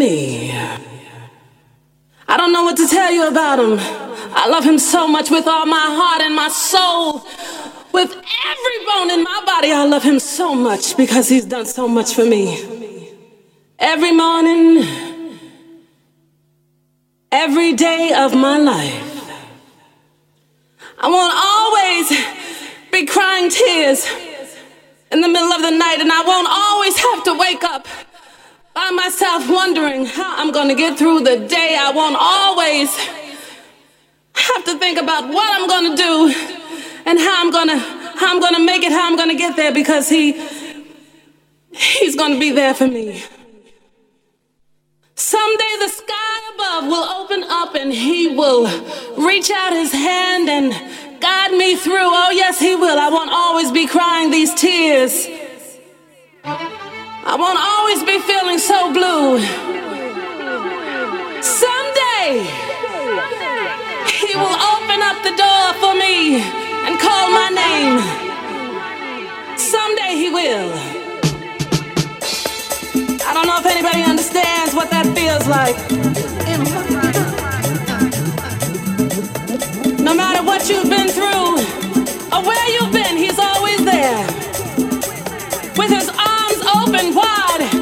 me. I don't know what to tell you about him. I love him so much with all my heart and my soul. With every bone in my body, I love him so much because he's done so much for me. Every morning, every day of my life. I won't always be crying tears in the middle of the night, and I won't always have to wake up by myself wondering how I'm gonna get through the day. I won't always have to think about what I'm gonna do and how I'm gonna how I'm gonna make it, how I'm gonna get there because he he's gonna be there for me. Someday the sky above will open up and he will reach out his hand and guide me through. Oh, yes, he will. I won't always be crying these tears. I won't always be feeling so blue. Someday he will open up the door for me and call my name. Someday he will. I don't know if anybody understands what that feels like. No matter what you've been through or where you've been, he's always there. With his open wide.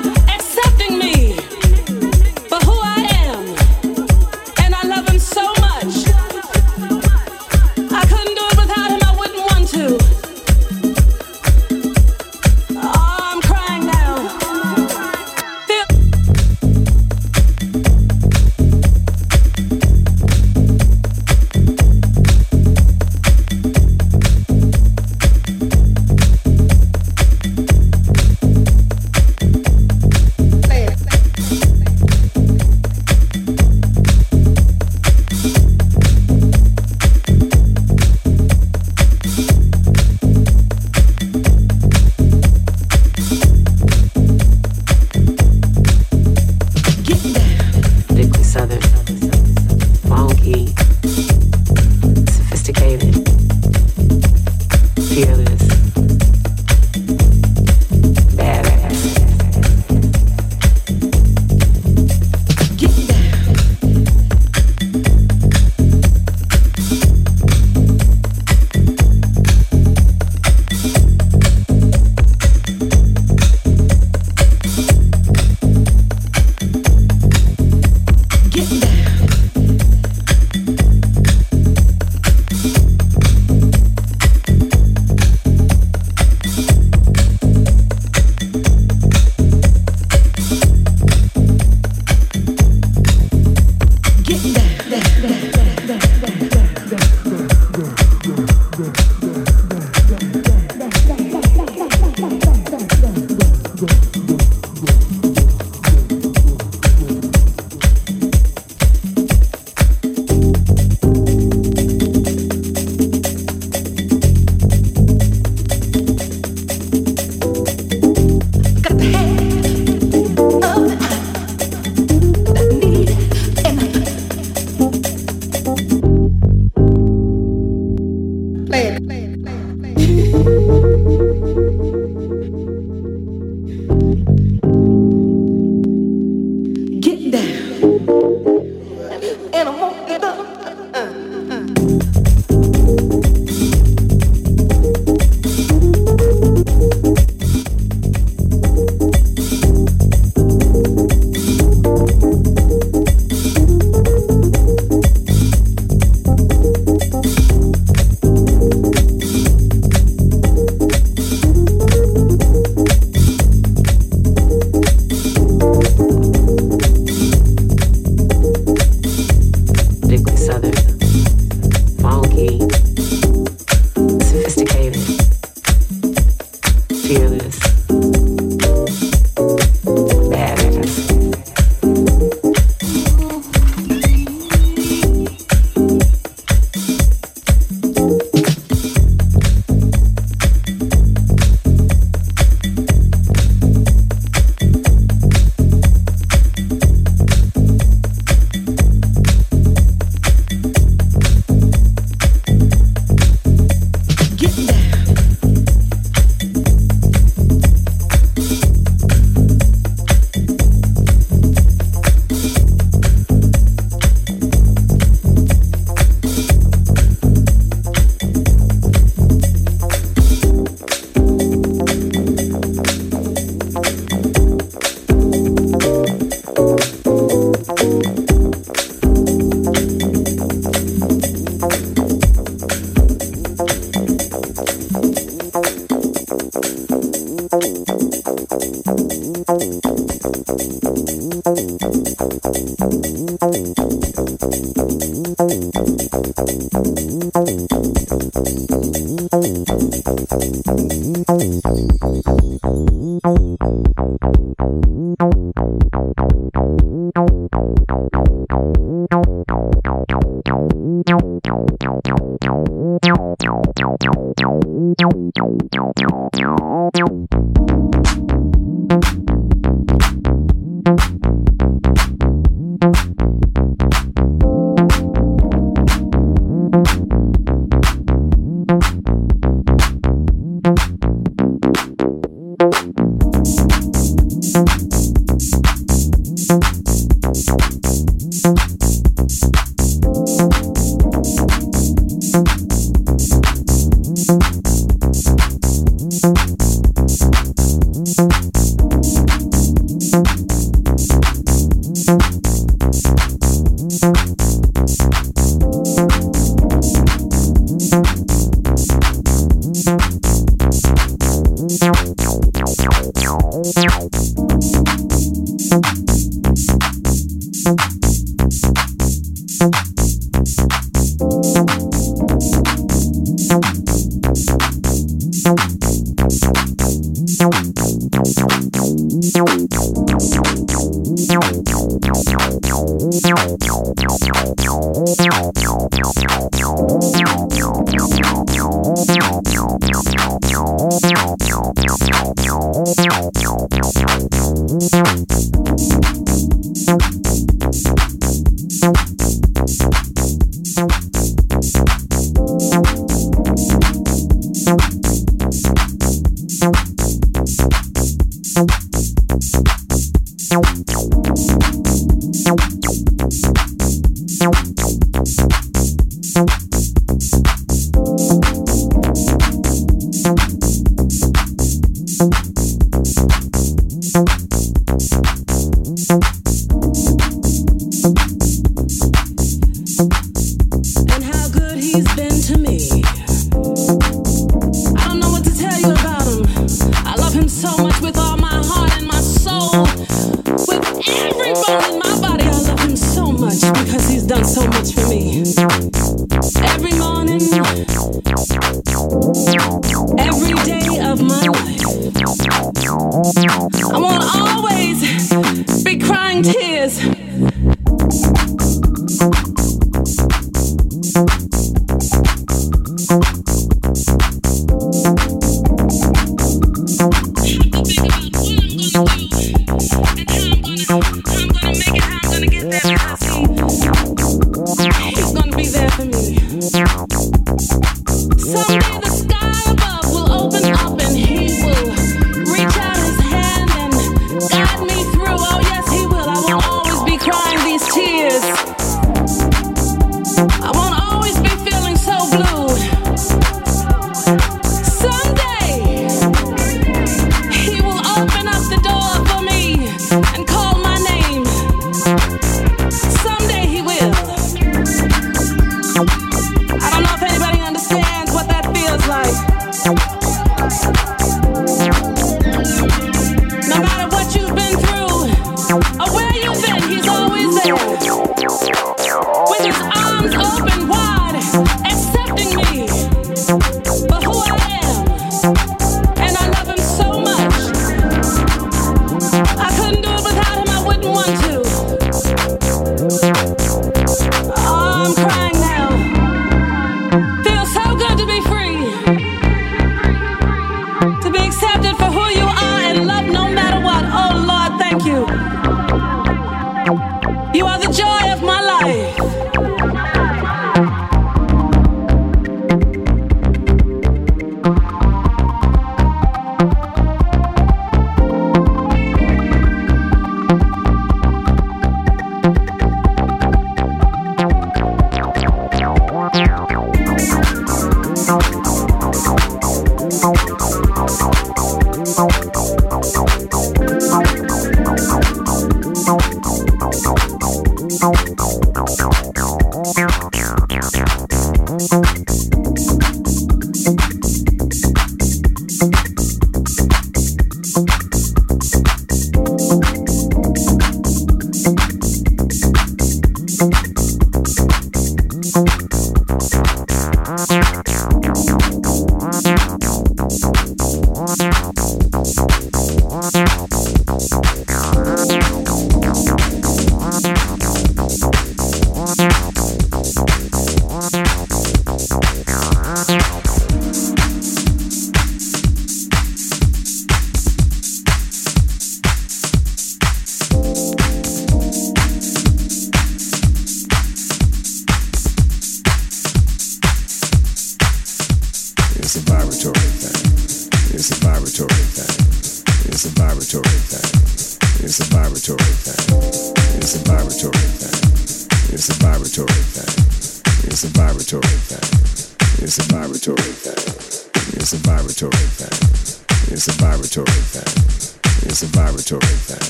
Vibratory thing. It's a vibratory thing.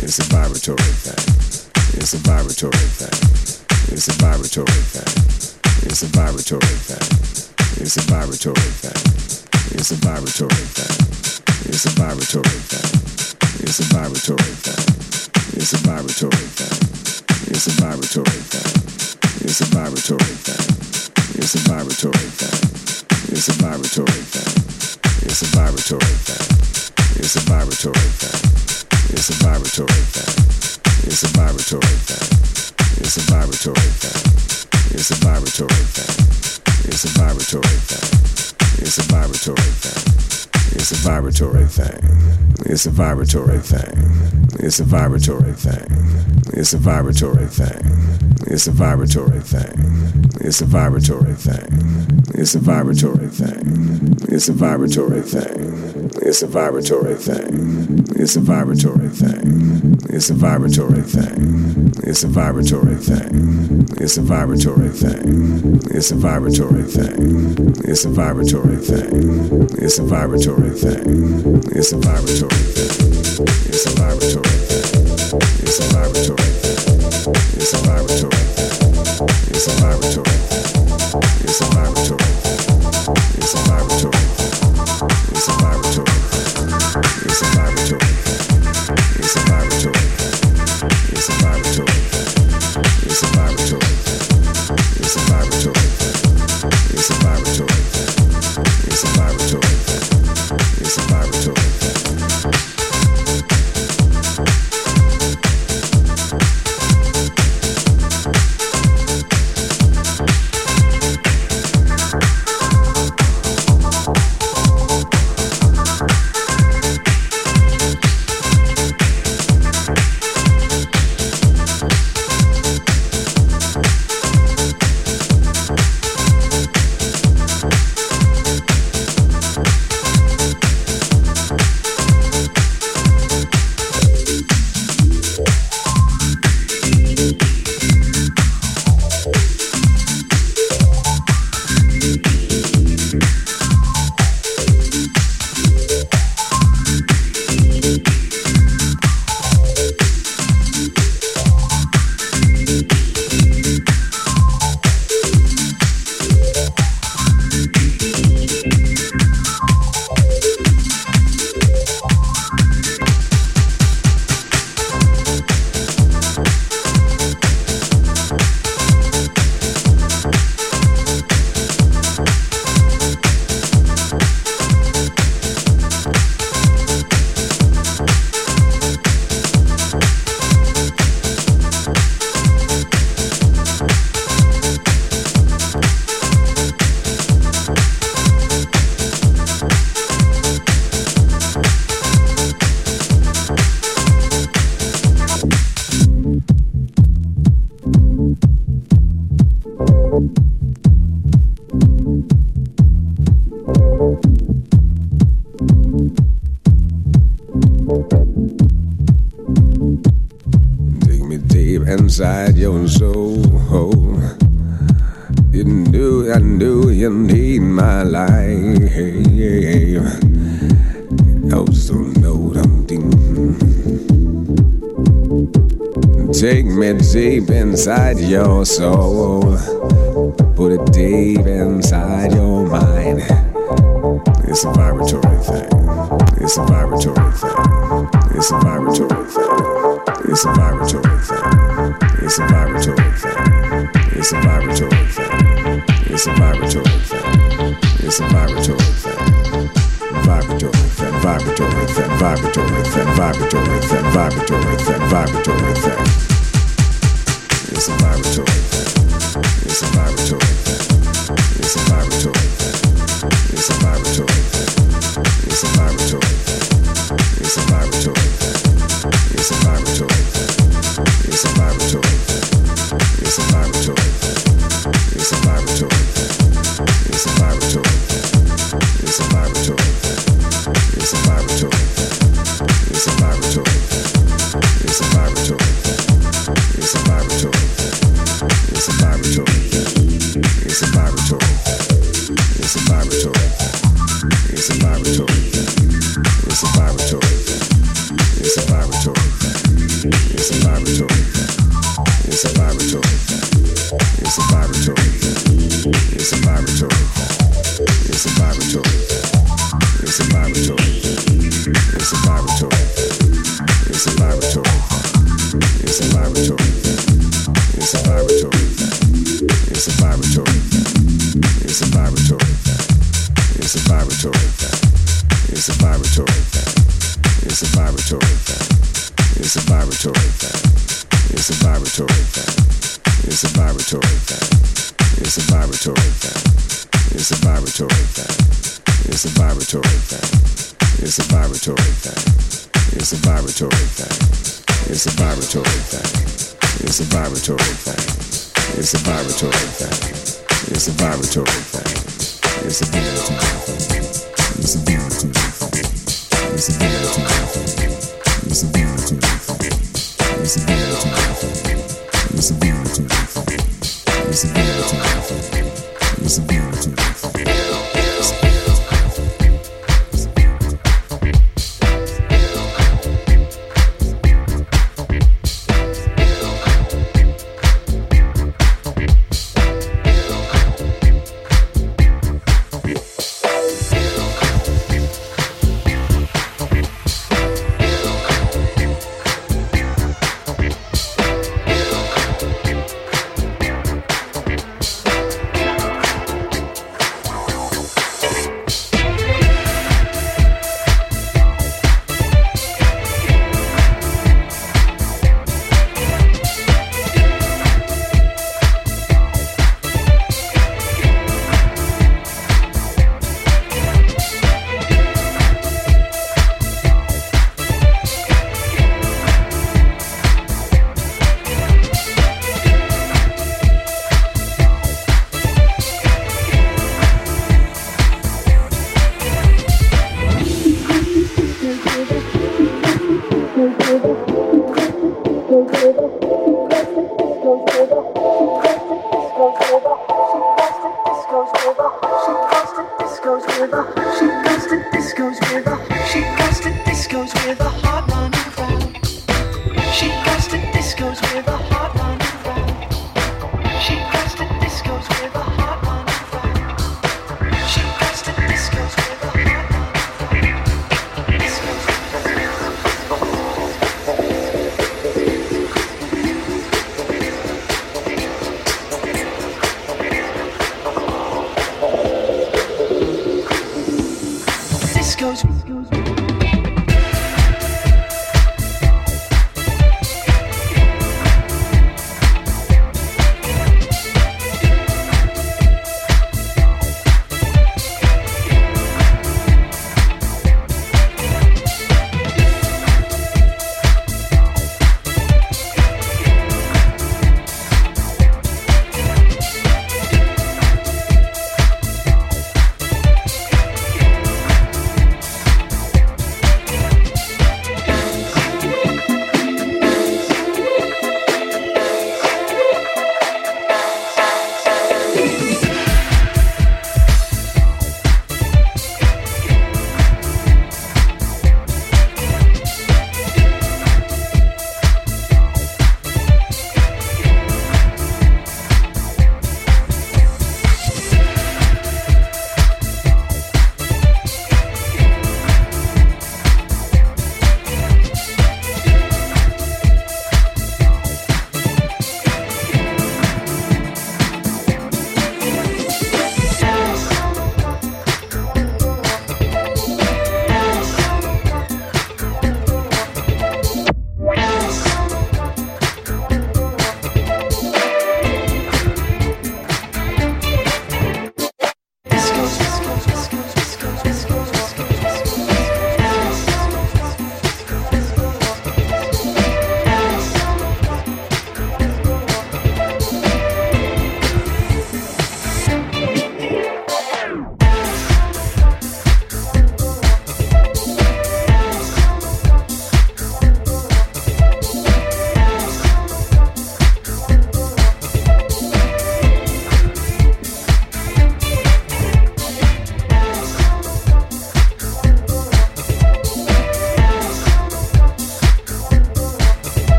It's a vibratory thing. It's a vibratory thing. It's a vibratory thing. It's a vibratory thing. It's a vibratory thing. It's a vibratory thing. It's a vibratory thing. It's a vibratory thing. It's a vibratory thing. It's a vibratory thing. It's a vibratory thing. It's a vibratory thing. It's a vibratory thing. It's a vibratory thing. It's a vibratory thing. It's a vibratory thing. It's a vibratory thing. It's a vibratory thing. It's a vibratory thing. It's a vibratory thing. It's a vibratory thing. It's a vibratory thing. It's a vibratory thing. It's a vibratory thing. It's a vibratory thing. It's a vibratory thing. It's a vibratory thing. It's a vibratory thing. It's a vibratory thing. It's a vibratory thing. It's a vibratory thing. It's a vibratory thing. It's a vibratory thing. It's a vibratory thing. It's a vibratory thing. It's a vibratory thing. It's a vibratory thing. It's a vibratory thing. It's a vibratory thing. It's a vibratory thing. It's a vibratory thing. It's a vibratory thing. It's a vibratory deep inside your soul. Put it deep inside your mind. It's a vibratory thing. It's a vibratory thing. It's a vibratory thing. It's a vibratory thing. It's a vibratory thing. It's a vibratory thing. It's a vibratory thing. It's a vibratory thing. Vibratory thing. Vibratory thing. Vibratory thing. Vibratory thing. Vibratory thing. Vibratory thing. Show. It's a beautiful thing. It's a beautiful thing. It's a guillotine falls. It's a guillotine falls. It's a guillotine falls. It's a guillotine falls. It's a guillotine falls. It's a guillotine falls.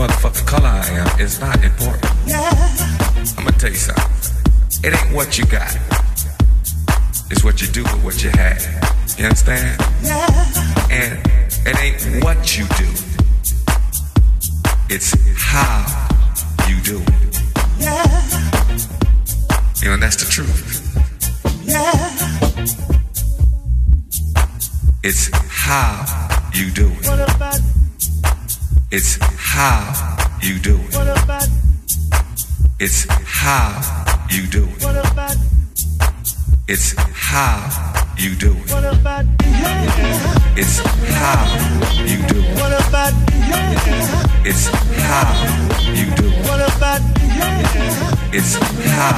Motherfucking color I am is not important. I'm gonna tell you something. It ain't what you got. It's what you do with what you have. You understand? Yeah. And it ain't what you do. It's how you do it. Yeah. You know, and that's the truth. Yeah. It's how you do it. It's how you do it. It's how you do it. It's how you do it. What about? It's how you do it. What about? It's how you do it. What about? It's how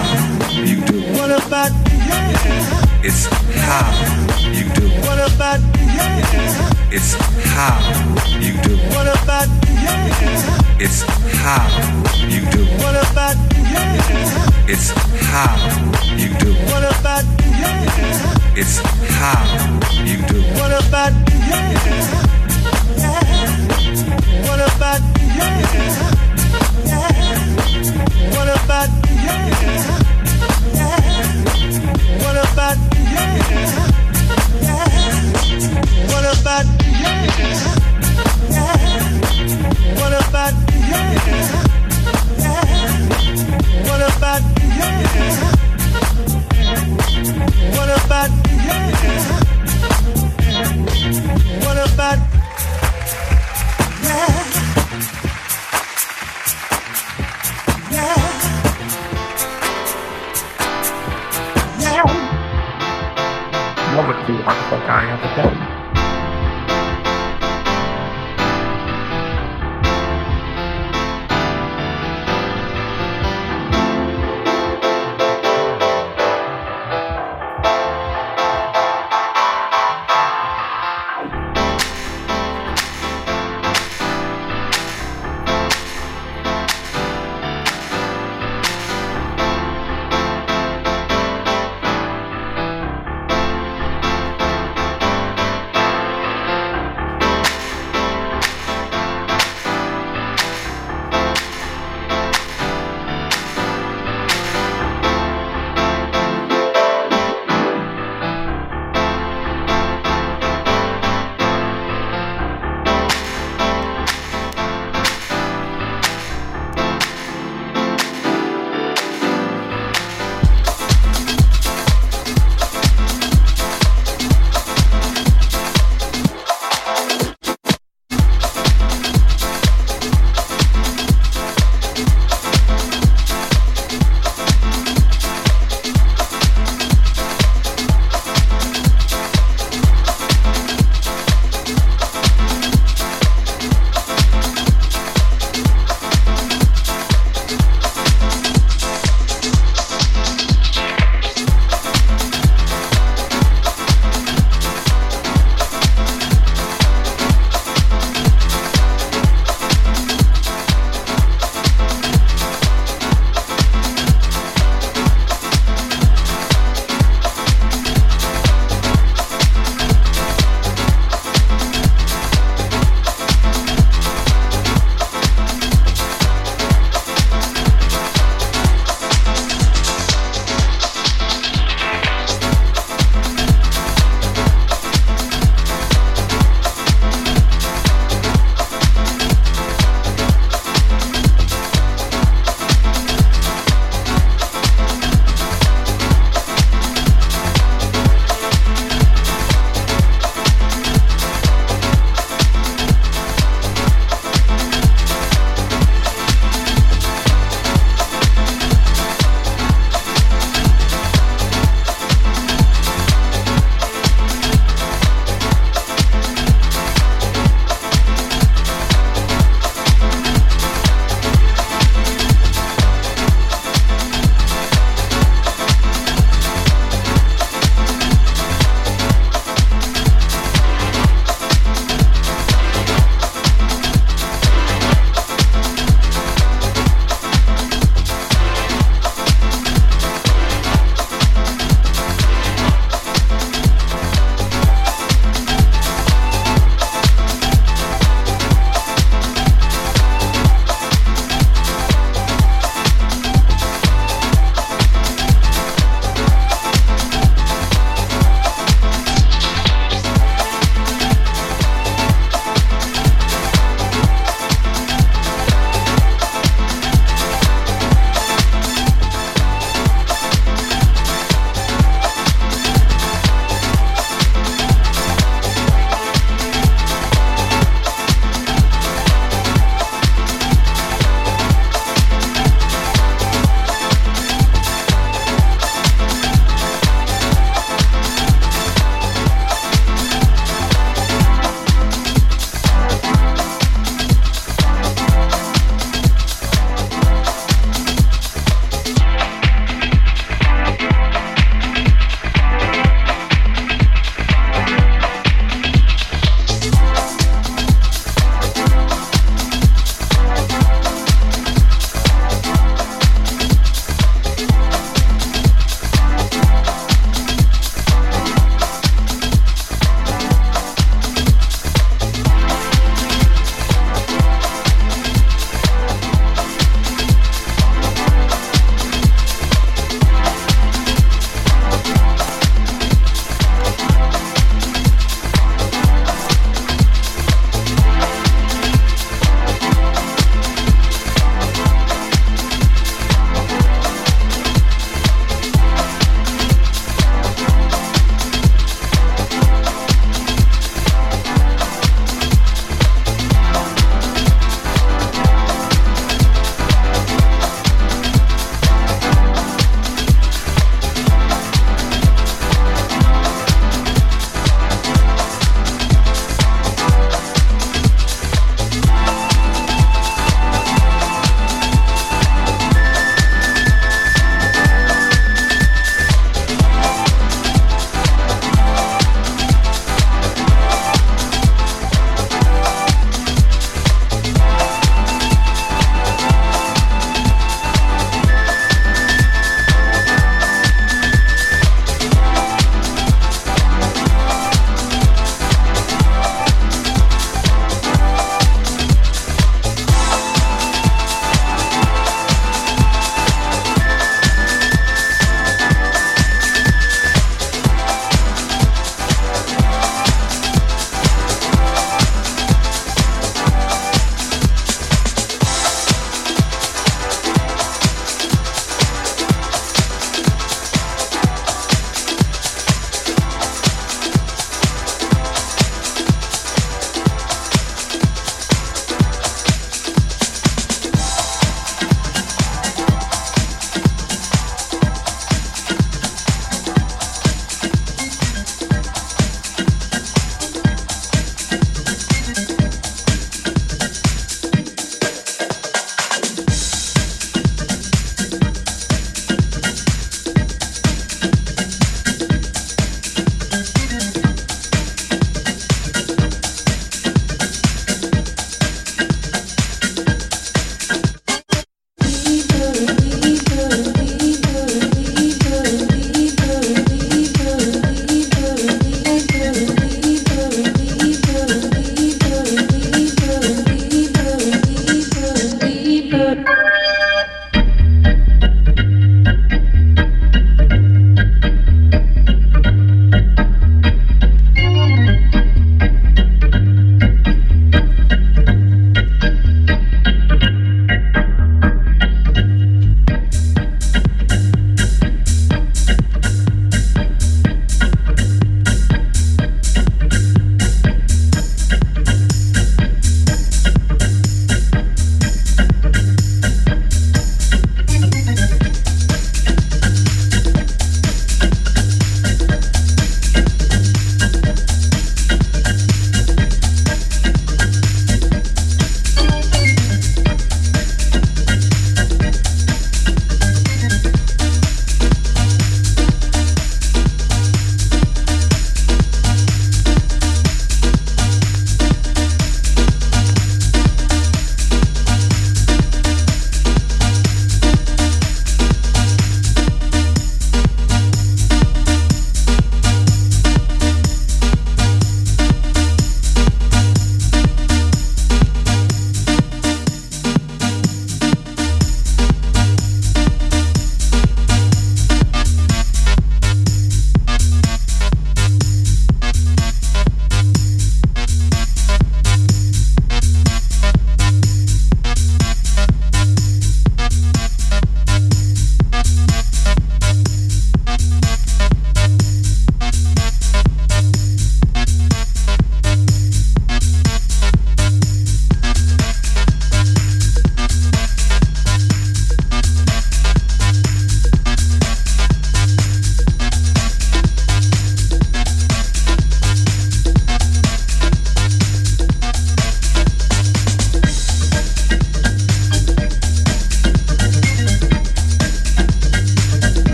you do it. It's how you do it. What about? The. It's how you do it. What about? The. It's how you do it. What about? The? It's how you do it. What about? It's how you do it. What about? The What about? What about? What about? Yeah. Yeah. What about? Yeah. Yeah. What about? Yeah. Yeah. What about? Yeah. What about? Yeah. What about? Yeah. the Aqua Guy of the Dead.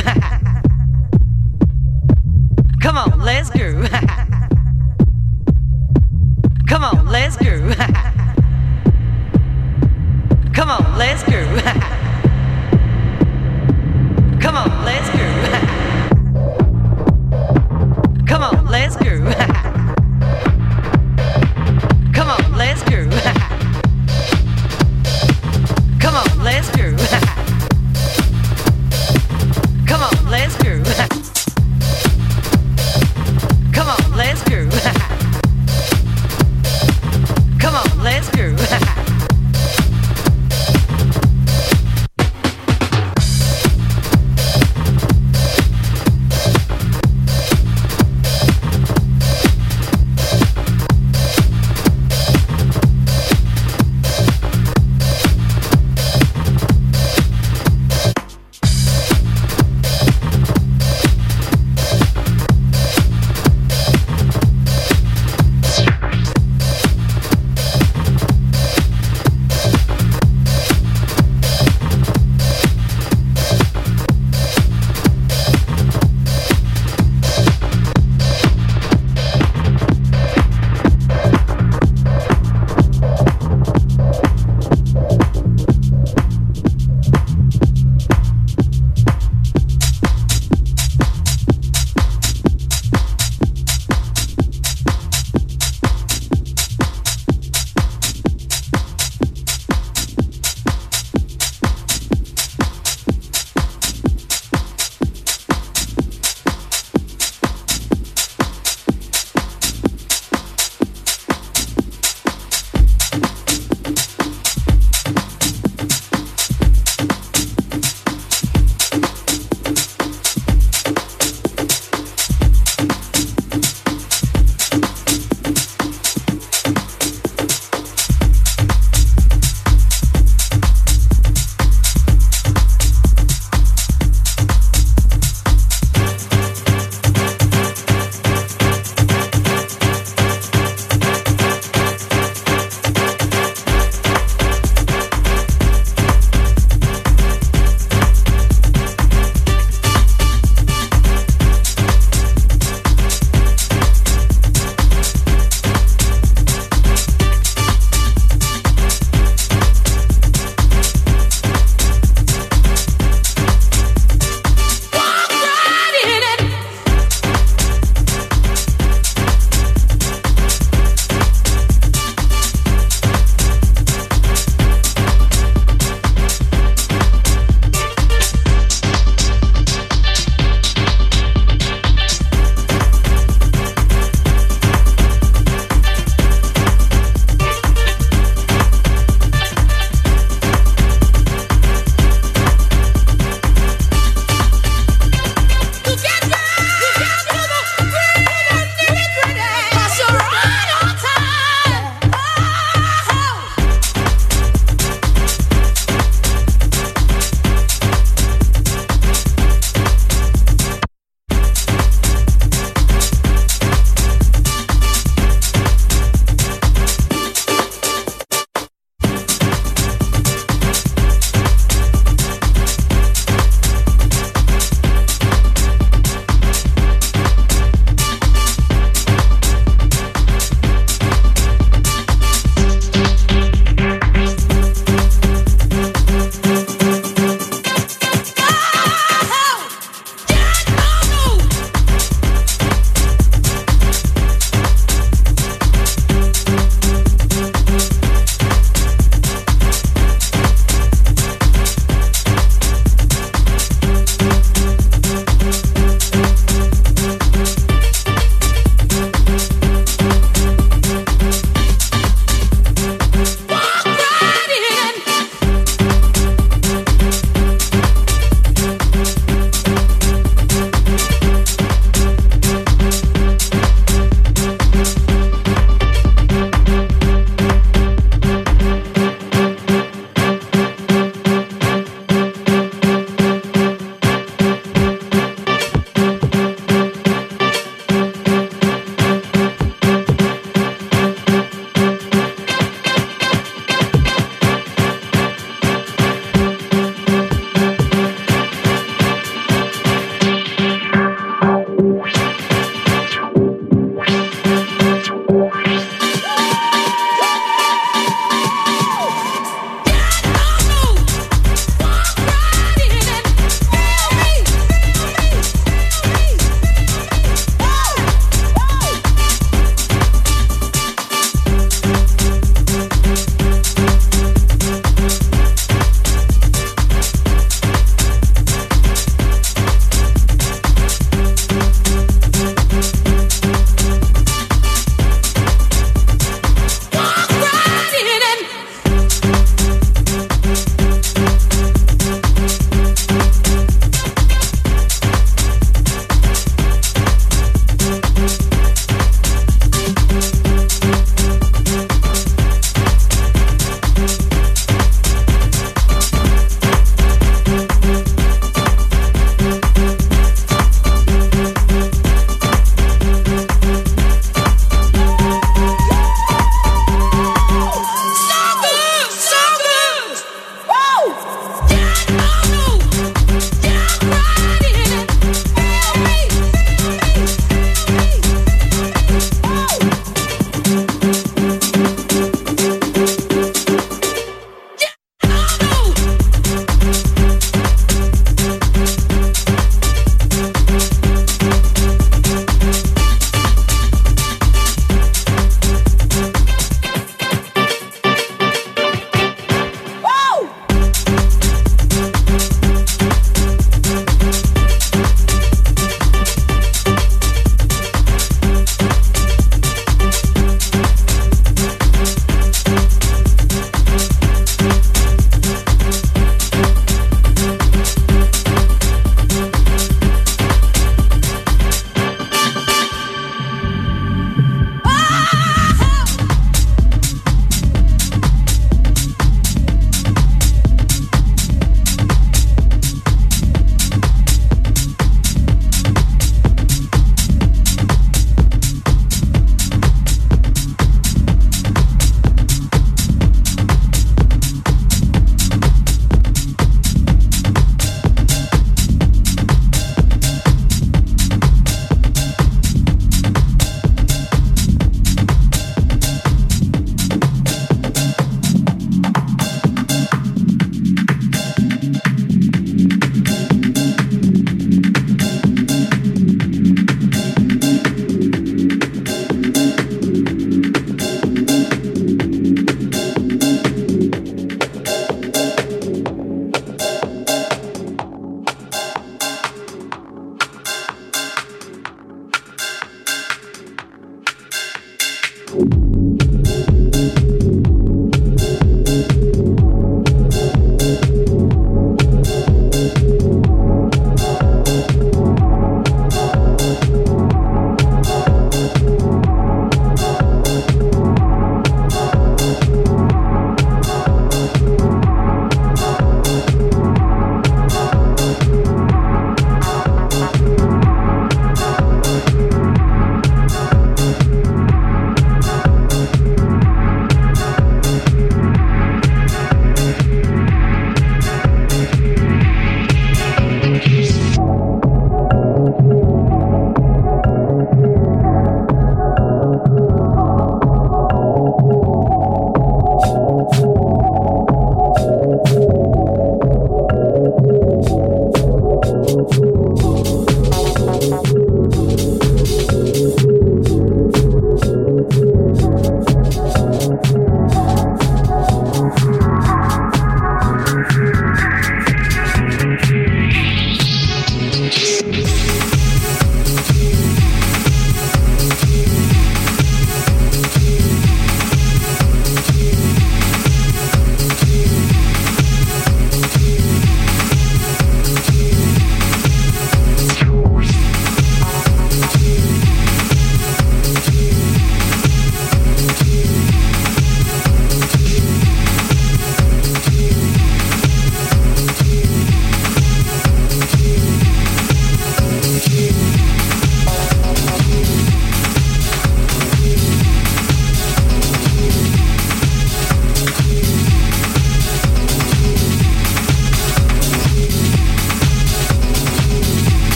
through.